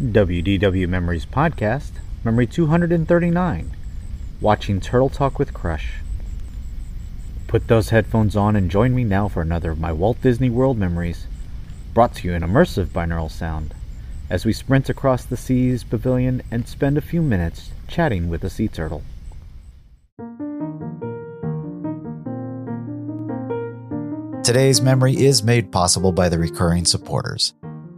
WDW Memories Podcast, Memory 239 Watching Turtle Talk with Crush. Put those headphones on and join me now for another of my Walt Disney World memories, brought to you in immersive binaural sound, as we sprint across the seas pavilion and spend a few minutes chatting with a sea turtle. Today's memory is made possible by the recurring supporters.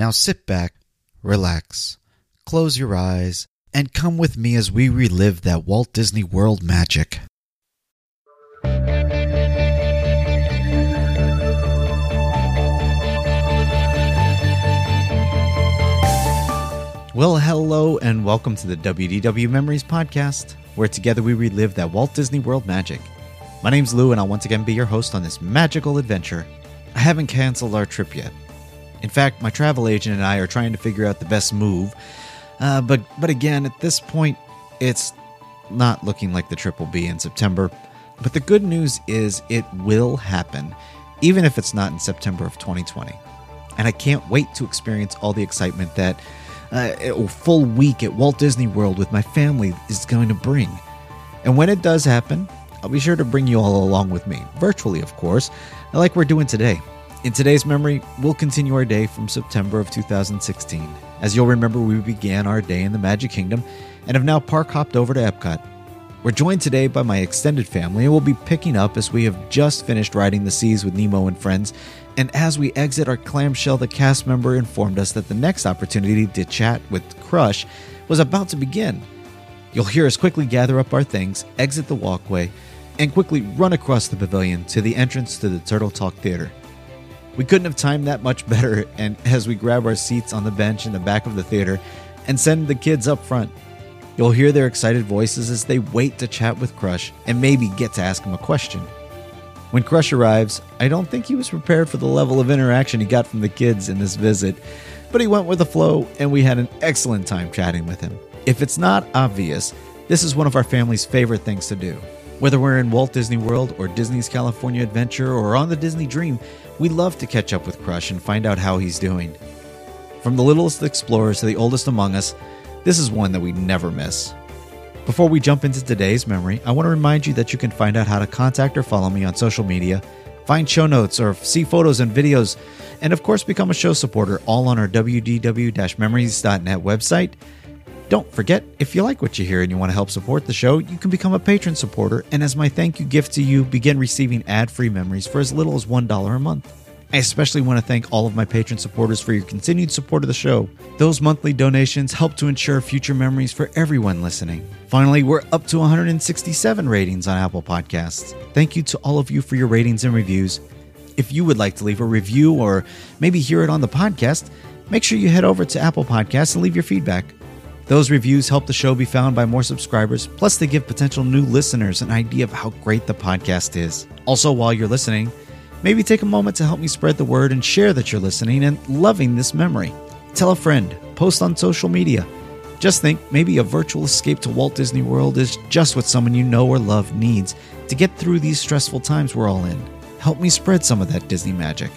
Now sit back, relax, close your eyes, and come with me as we relive that Walt Disney World magic. Well, hello, and welcome to the WDW Memories Podcast, where together we relive that Walt Disney World magic. My name's Lou, and I'll once again be your host on this magical adventure. I haven't canceled our trip yet. In fact, my travel agent and I are trying to figure out the best move. Uh, but but again, at this point, it's not looking like the trip will be in September. But the good news is it will happen, even if it's not in September of 2020. And I can't wait to experience all the excitement that uh, a full week at Walt Disney World with my family is going to bring. And when it does happen, I'll be sure to bring you all along with me, virtually, of course, like we're doing today. In today's memory, we'll continue our day from September of 2016. As you'll remember, we began our day in the Magic Kingdom and have now park hopped over to Epcot. We're joined today by my extended family and we'll be picking up as we have just finished riding the seas with Nemo and friends. And as we exit our clamshell, the cast member informed us that the next opportunity to chat with Crush was about to begin. You'll hear us quickly gather up our things, exit the walkway, and quickly run across the pavilion to the entrance to the Turtle Talk Theater. We couldn't have timed that much better, and as we grab our seats on the bench in the back of the theater and send the kids up front, you'll hear their excited voices as they wait to chat with Crush and maybe get to ask him a question. When Crush arrives, I don't think he was prepared for the level of interaction he got from the kids in this visit, but he went with the flow and we had an excellent time chatting with him. If it's not obvious, this is one of our family's favorite things to do. Whether we're in Walt Disney World or Disney's California Adventure or on the Disney Dream, we love to catch up with Crush and find out how he's doing. From the littlest explorers to the oldest among us, this is one that we never miss. Before we jump into today's memory, I want to remind you that you can find out how to contact or follow me on social media, find show notes or see photos and videos, and of course become a show supporter all on our wdw-memories.net website. Don't forget, if you like what you hear and you want to help support the show, you can become a patron supporter, and as my thank you gift to you, begin receiving ad-free memories for as little as $1 a month. I especially want to thank all of my patron supporters for your continued support of the show. Those monthly donations help to ensure future memories for everyone listening. Finally, we're up to 167 ratings on Apple Podcasts. Thank you to all of you for your ratings and reviews. If you would like to leave a review or maybe hear it on the podcast, make sure you head over to Apple Podcasts and leave your feedback. Those reviews help the show be found by more subscribers, plus, they give potential new listeners an idea of how great the podcast is. Also, while you're listening, maybe take a moment to help me spread the word and share that you're listening and loving this memory. Tell a friend, post on social media. Just think maybe a virtual escape to Walt Disney World is just what someone you know or love needs to get through these stressful times we're all in. Help me spread some of that Disney magic.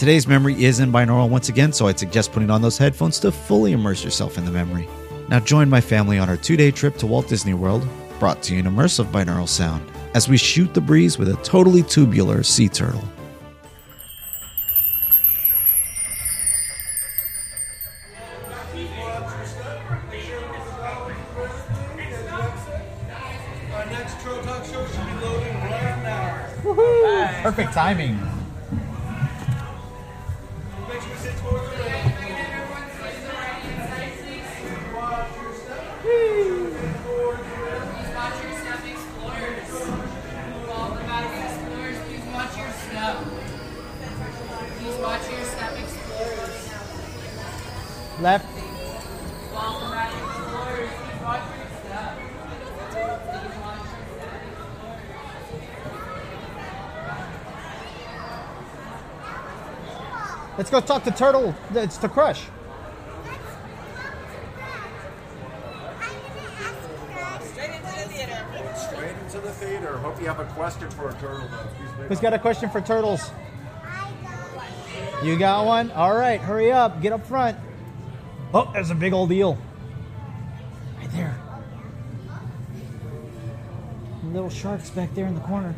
Today's memory is in binaural once again, so I'd suggest putting on those headphones to fully immerse yourself in the memory. Now join my family on our two day trip to Walt Disney World, brought to you in immersive binaural sound, as we shoot the breeze with a totally tubular sea turtle. Our next explorers. Let's go talk to Turtle. It's to Crush. Straight into the theater. Straight into the theater. Hope you have a question for a turtle. though. Who's got a question for Turtles? You got one? All right, hurry up. Get up front. Oh, there's a big old eel. Right there. Little sharks back there in the corner.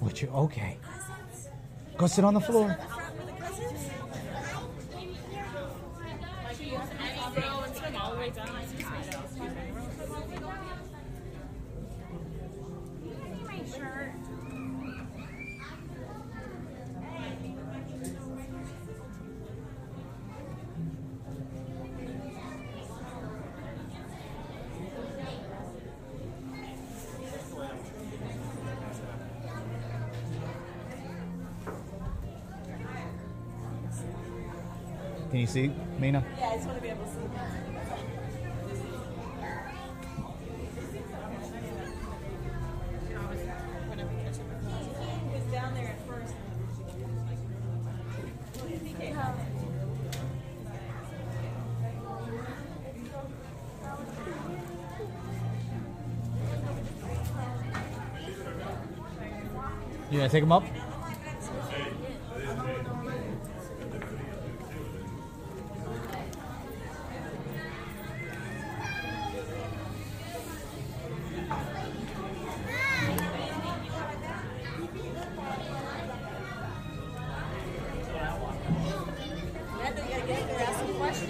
What you? Okay. Go sit on the floor. Can you see, Mina? Yeah, I just want to be able to see. He was down there at first. You gonna take him up?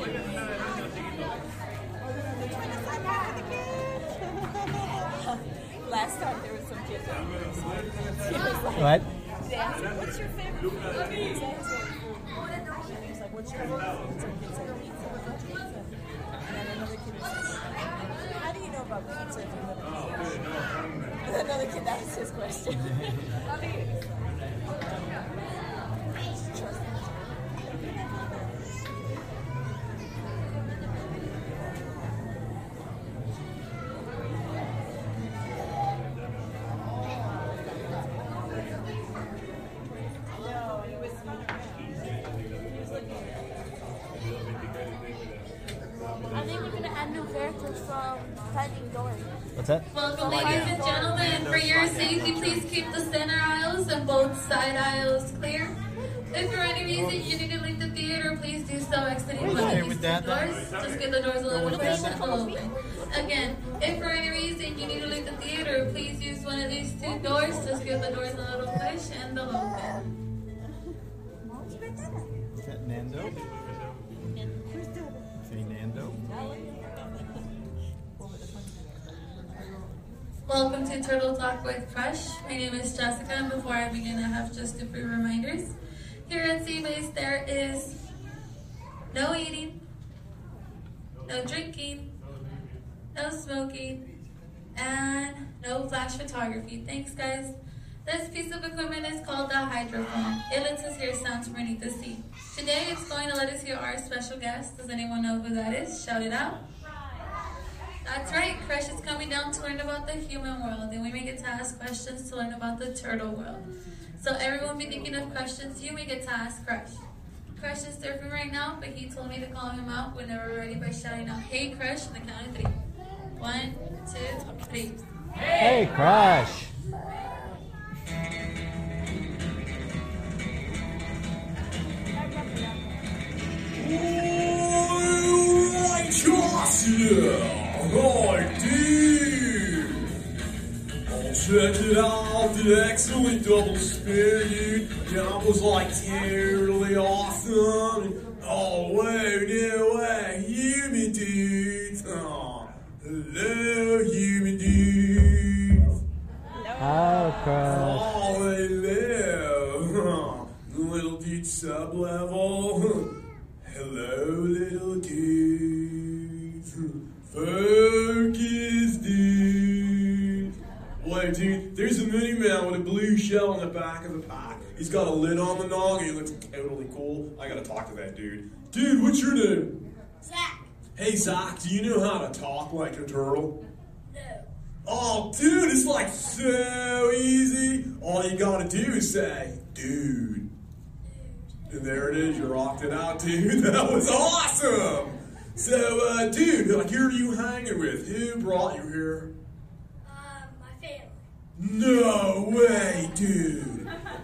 Last time there was some kid that was like, What? they asked him, what's your favorite food? He was answering food. And he was like, what's your favorite food? Some kid said pizza. What's pizza? And then another kid said, how do you know about pizza if you live in New And then another kid asked his question. What's that? Welcome, ladies and gentlemen. For your safety, please keep the center aisles and both side aisles clear. If for any reason you need to leave the theater, please do so exiting one of these doors. Just get the doors a little push and they'll open. Again, if for any reason you need to leave the theater, please use one of these two doors. Just give the doors a little push and they'll open. Is that Nando? Say Welcome to Turtle Talk with Crush. My name is Jessica, and before I begin, I have just a few reminders. Here at Seabase, there is no eating, no drinking, no smoking, and no flash photography. Thanks, guys. This piece of equipment is called the hydrophone. It lets us hear sounds from beneath the sea. Today, it's going to let us hear our special guest. Does anyone know who that is? Shout it out. That's right, Crush is coming down to learn about the human world, and we may get to ask questions to learn about the turtle world. So everyone be thinking of questions you may get to ask Crush. Crush is surfing right now, but he told me to call him out whenever we're ready by shouting out, Hey Crush, on the count of three. One, two, three. Hey, Crush! Alright, yeah. Alright, dude. Check it out, the excellent double spin, dude. That was like totally awesome. Totally cool. I gotta talk to that dude. Dude, what's your name? Zach. Hey, Zach, do you know how to talk like a turtle? No. Oh, dude, it's like so easy. All you gotta do is say, dude. And there it is, you rocked it out, dude. That was awesome. So, uh, dude, like, who are you hanging with? Who brought you here? Uh, my family. No way, dude.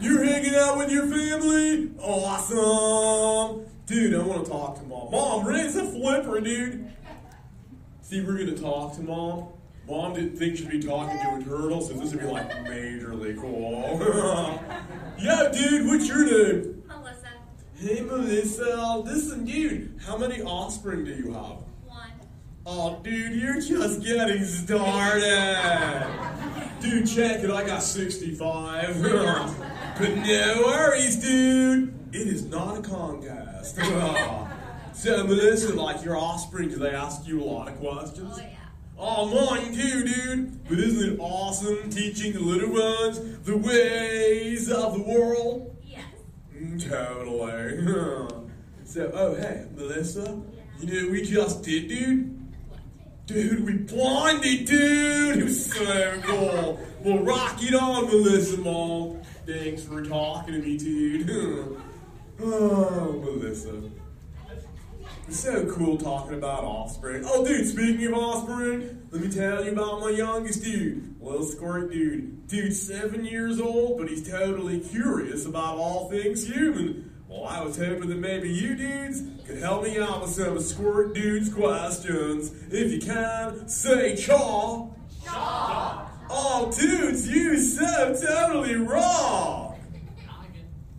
You're hanging out with your family? Awesome. Dude, I want to talk to mom. Mom, raise a flipper, dude. See, we're going to talk to mom. Mom didn't think she'd be talking to a turtle, so this would be like majorly cool. yeah, dude, what's your name? Melissa. Hey, Melissa. Listen, dude, how many offspring do you have? One. Oh, dude, you're just getting started. Dude, check it. I got 65. but no worries, dude. It is not a contest. so, Melissa, like your offspring, do they ask you a lot of questions? Oh, yeah. Oh, mine too, dude. But isn't it awesome teaching the little ones the ways of the world? Yes. Mm, Totally. so, oh, hey, Melissa, you know what we just did, dude? Dude, we blinded, dude! It was so cool. Well, rock it on, Melissa, Mom. Thanks for talking to me, dude. oh, Melissa. It's so cool talking about offspring. Oh, dude, speaking of offspring, let me tell you about my youngest dude, little squirt dude. Dude's seven years old, but he's totally curious about all things human. Well, I was hoping that maybe you dudes could help me out with some Squirt Dude's questions. If you can, say chaw. Chaw. Oh, dudes, you so totally wrong.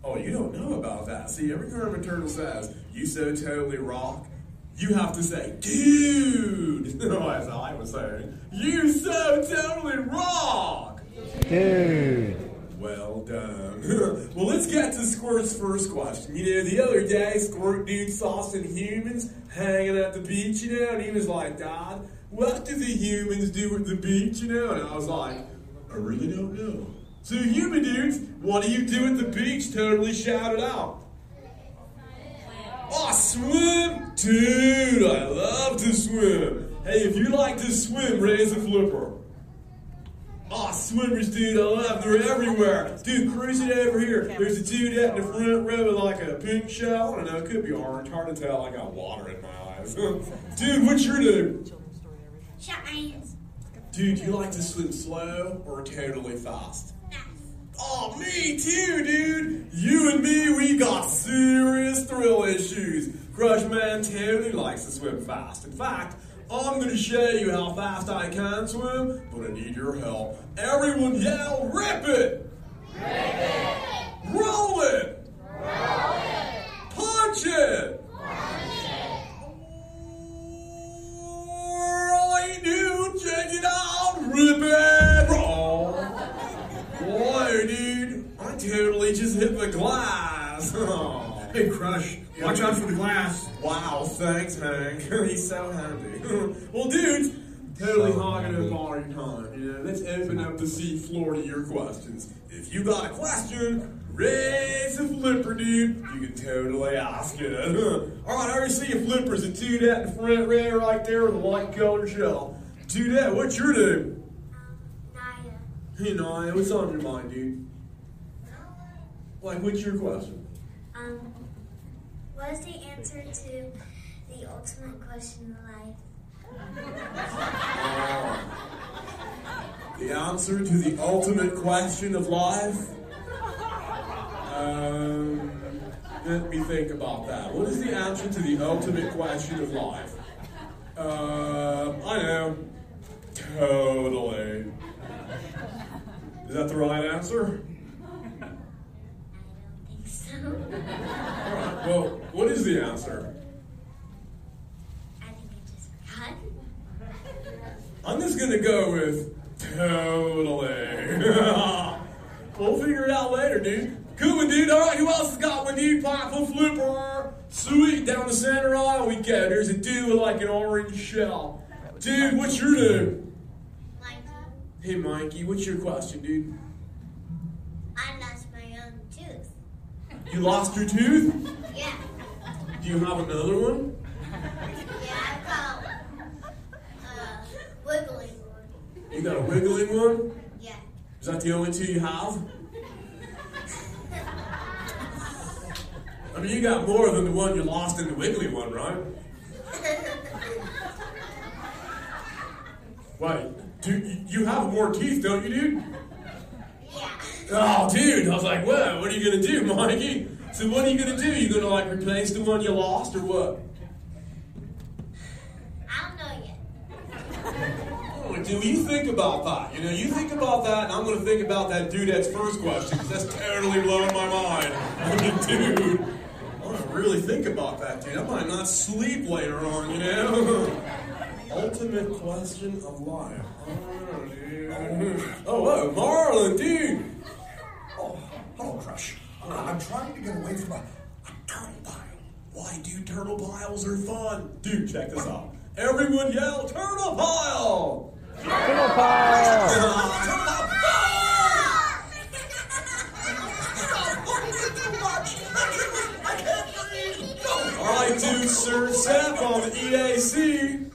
Oh, you don't know about that. See, every time a turtle says, you so totally rock, you have to say, dude. As I was saying, you so totally rock. Dude. Well done. well, let's get to Squirt's first question. You know, the other day, Squirt dude saw some humans hanging at the beach, you know, and he was like, Dad, what do the humans do at the beach, you know? And I was like, I really don't know. So, human dudes, what do you do at the beach? Totally shouted out. Oh, swim? Dude, I love to swim. Hey, if you like to swim, raise a flipper. Oh, swimmers, dude, I love They're everywhere. Dude, cruising over here. There's a dude out in the front row with like a pink shell. I don't know, it could be orange. Hard to tell. I got water in my eyes. dude, what's your name? Giants. Dude, do you like to swim slow or totally fast? Oh, me too, dude. You and me, we got serious thrill issues. Crush Man totally likes to swim fast. In fact, I'm gonna show you how fast I can swim, but I need your help. Everyone yell, rip it! Rip it! Crush. Watch out for the glass. Wow, thanks, Hank. He's so happy. well, dude, totally hogging up all your time. You know, let's open up the sea floor to your questions. If you got a question, raise a flipper, dude. You can totally ask it. all right, I already see your flippers. A two that in the front row right there with a white colored shell. Two that, what's your name? Naya. Hey, Naya, what's on your mind, dude? Like, what's your question? Um, what is the answer to the ultimate question of life? The answer to the ultimate question of life? Um, let me think about that. What is the answer to the ultimate question of life? Uh, I know. Totally. Is that the right answer? So, Alright, well, what is the answer? I think I just forgot. I'm just gonna go with totally. we'll figure it out later, dude. Cool one, dude. All right, who else has got one, dude? Pop a flipper. Sweet. Down the center aisle we go. There's a dude with like an orange shell. Dude, what's your name? Hey, Mikey, what's your question, dude? I lost my own tooth. You lost your tooth? Yeah. Do you have another one? Yeah, I call uh, wiggly one. You got a wiggling one? Yeah. Is that the only two you have? I mean, you got more than the one you lost in the wiggly one, right? Wait, do you have more teeth, don't you, dude? Yeah. Oh, dude, I was like, what? What are you gonna do, Mikey? So what are you gonna do? You gonna like replace the one you lost, or what? I don't know yet. Oh, dude, you think about that. You know, you think about that, and I'm gonna think about that dude's first question, because that's totally blowing my mind. I mean, dude, I want to really think about that, dude. I might not sleep later on, you know? Ultimate question of life. Oh, dude. Oh, whoa, Marlin, dude. Uh, I'm trying to get away from a, a turtle pile. Why, dude, turtle piles are fun. Dude, check this out. Everyone yell, turtle pile! Turtle pile! Turtle pile! All right, dude, Sir Seth on the EAC.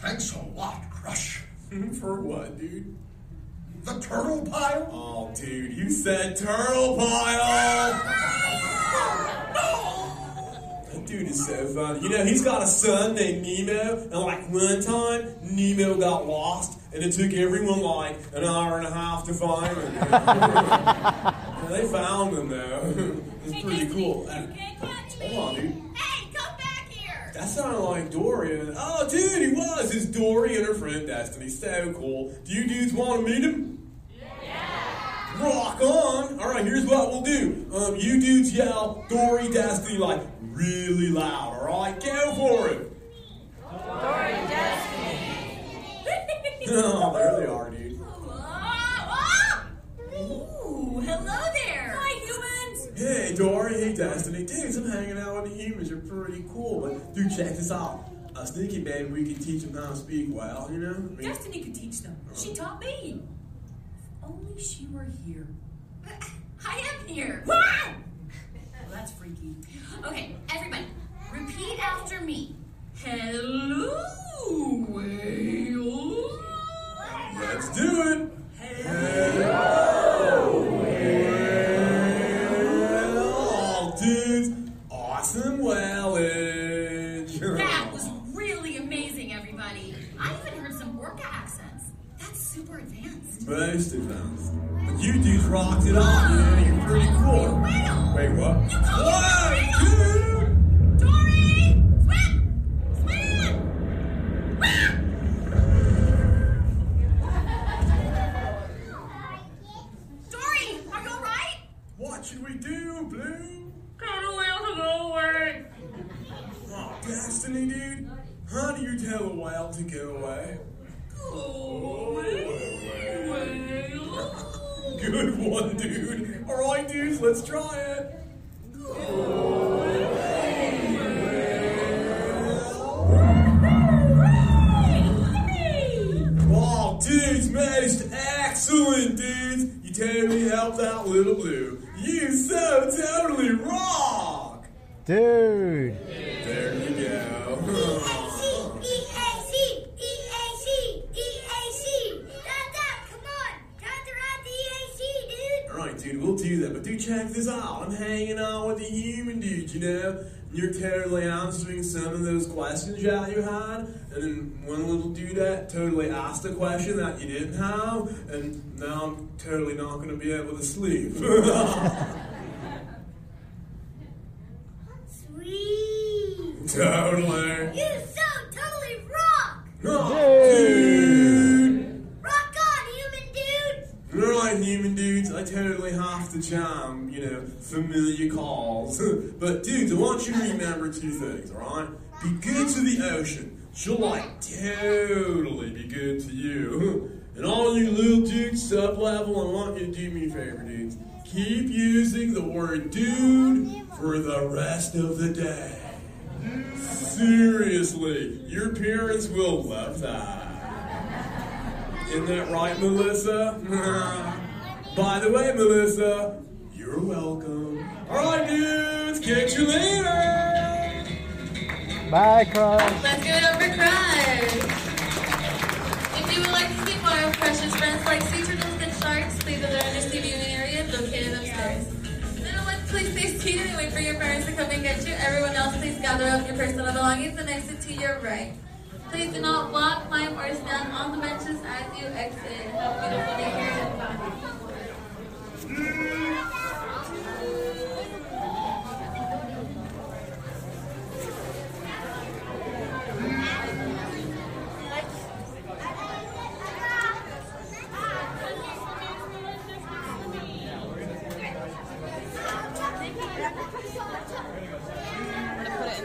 Thanks a lot, Crush. For what, dude? The turtle pile? Oh, dude, you said turtle pile! That dude is so funny. You know, he's got a son named Nemo, and like one time, Nemo got lost, and it took everyone like an hour and a half to find him. They found him, though. It's pretty cool. Hold on, dude. Hey, come back here! That sounded like Dory. And, oh, dude, he was. It's Dory and her friend Destiny. So cool. Do you dudes want to meet him? Yeah. Rock on. All right, here's what we'll do. Um, you dudes yell Dory Destiny like really loud. All right, go for it. Dory Destiny! oh, there they are, dude. Ooh, hello there! Hi, humans! Hey, Dory. Hey, Destiny. Dudes, I'm hanging out with the humans. You're pretty cool. But, dude, check this out. I was thinking maybe we could teach them how to speak well, you know? I mean, Destiny could teach them. She taught me. If only she were here. I am here. Wow! Well, that's freaky. Okay, everybody, repeat after me. Hello, whale. Let's do it. Oh, dudes, awesome wellage. That was really amazing, everybody. I even heard some Orca accents. That's super advanced. Most advanced. You dudes rocked it you know, you're pretty cool. Wait? What? Totally helped out Little Blue. You so totally rock. Dude. There you go. E-A-C, E-A-C, E-A-C. Come on. Time to ride the E-A-C, dude. Alright, dude, we'll do that. But dude, check this out. I'm hanging out with the human dude, you know? And you're totally answering some of those questions that you had. And then one little dude that totally asked a question that you didn't have. And now I'm totally not going to be able to sleep. Sweet. totally. You so totally rock. Oh, dude. Rock on, human dudes. Alright, human dudes, I totally have to jam, you know, familiar calls. but dudes, I want you to remember two things, alright? Be good to the ocean. She'll like totally be good to you. And all you little dudes, sub level, I want you to do me a favor, dudes. Keep using the word dude for the rest of the day. Seriously, your parents will love that. Isn't that right, Melissa? By the way, Melissa, you're welcome. All right, dudes, catch you later. Bye, Crush. Let's give it up for Crush. If you would like to see more of Crush's friends like sea turtles and sharks, please visit our undersea viewing area located upstairs. Little ones, please stay seated and wait for your parents to come and get you. Everyone else, please gather up your personal belongings and exit to your right. Please do not walk, climb, or stand on the benches as you exit. Have a beautiful day here and bye. I'm gonna put in the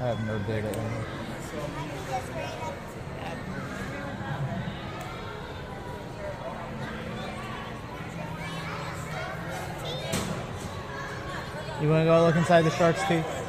I have no data here. You want to go look inside the shark's teeth?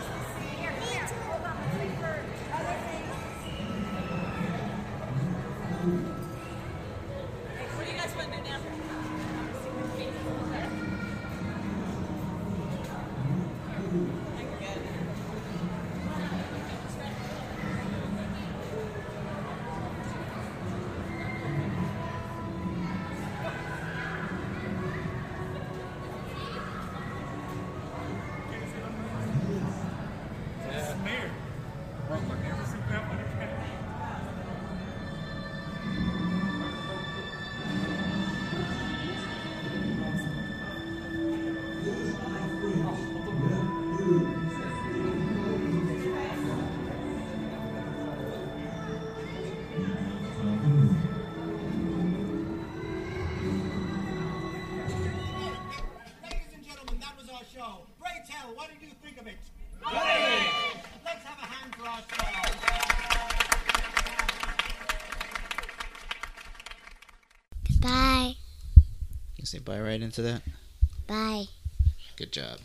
Bye. You say bye right into that? Bye. Good job.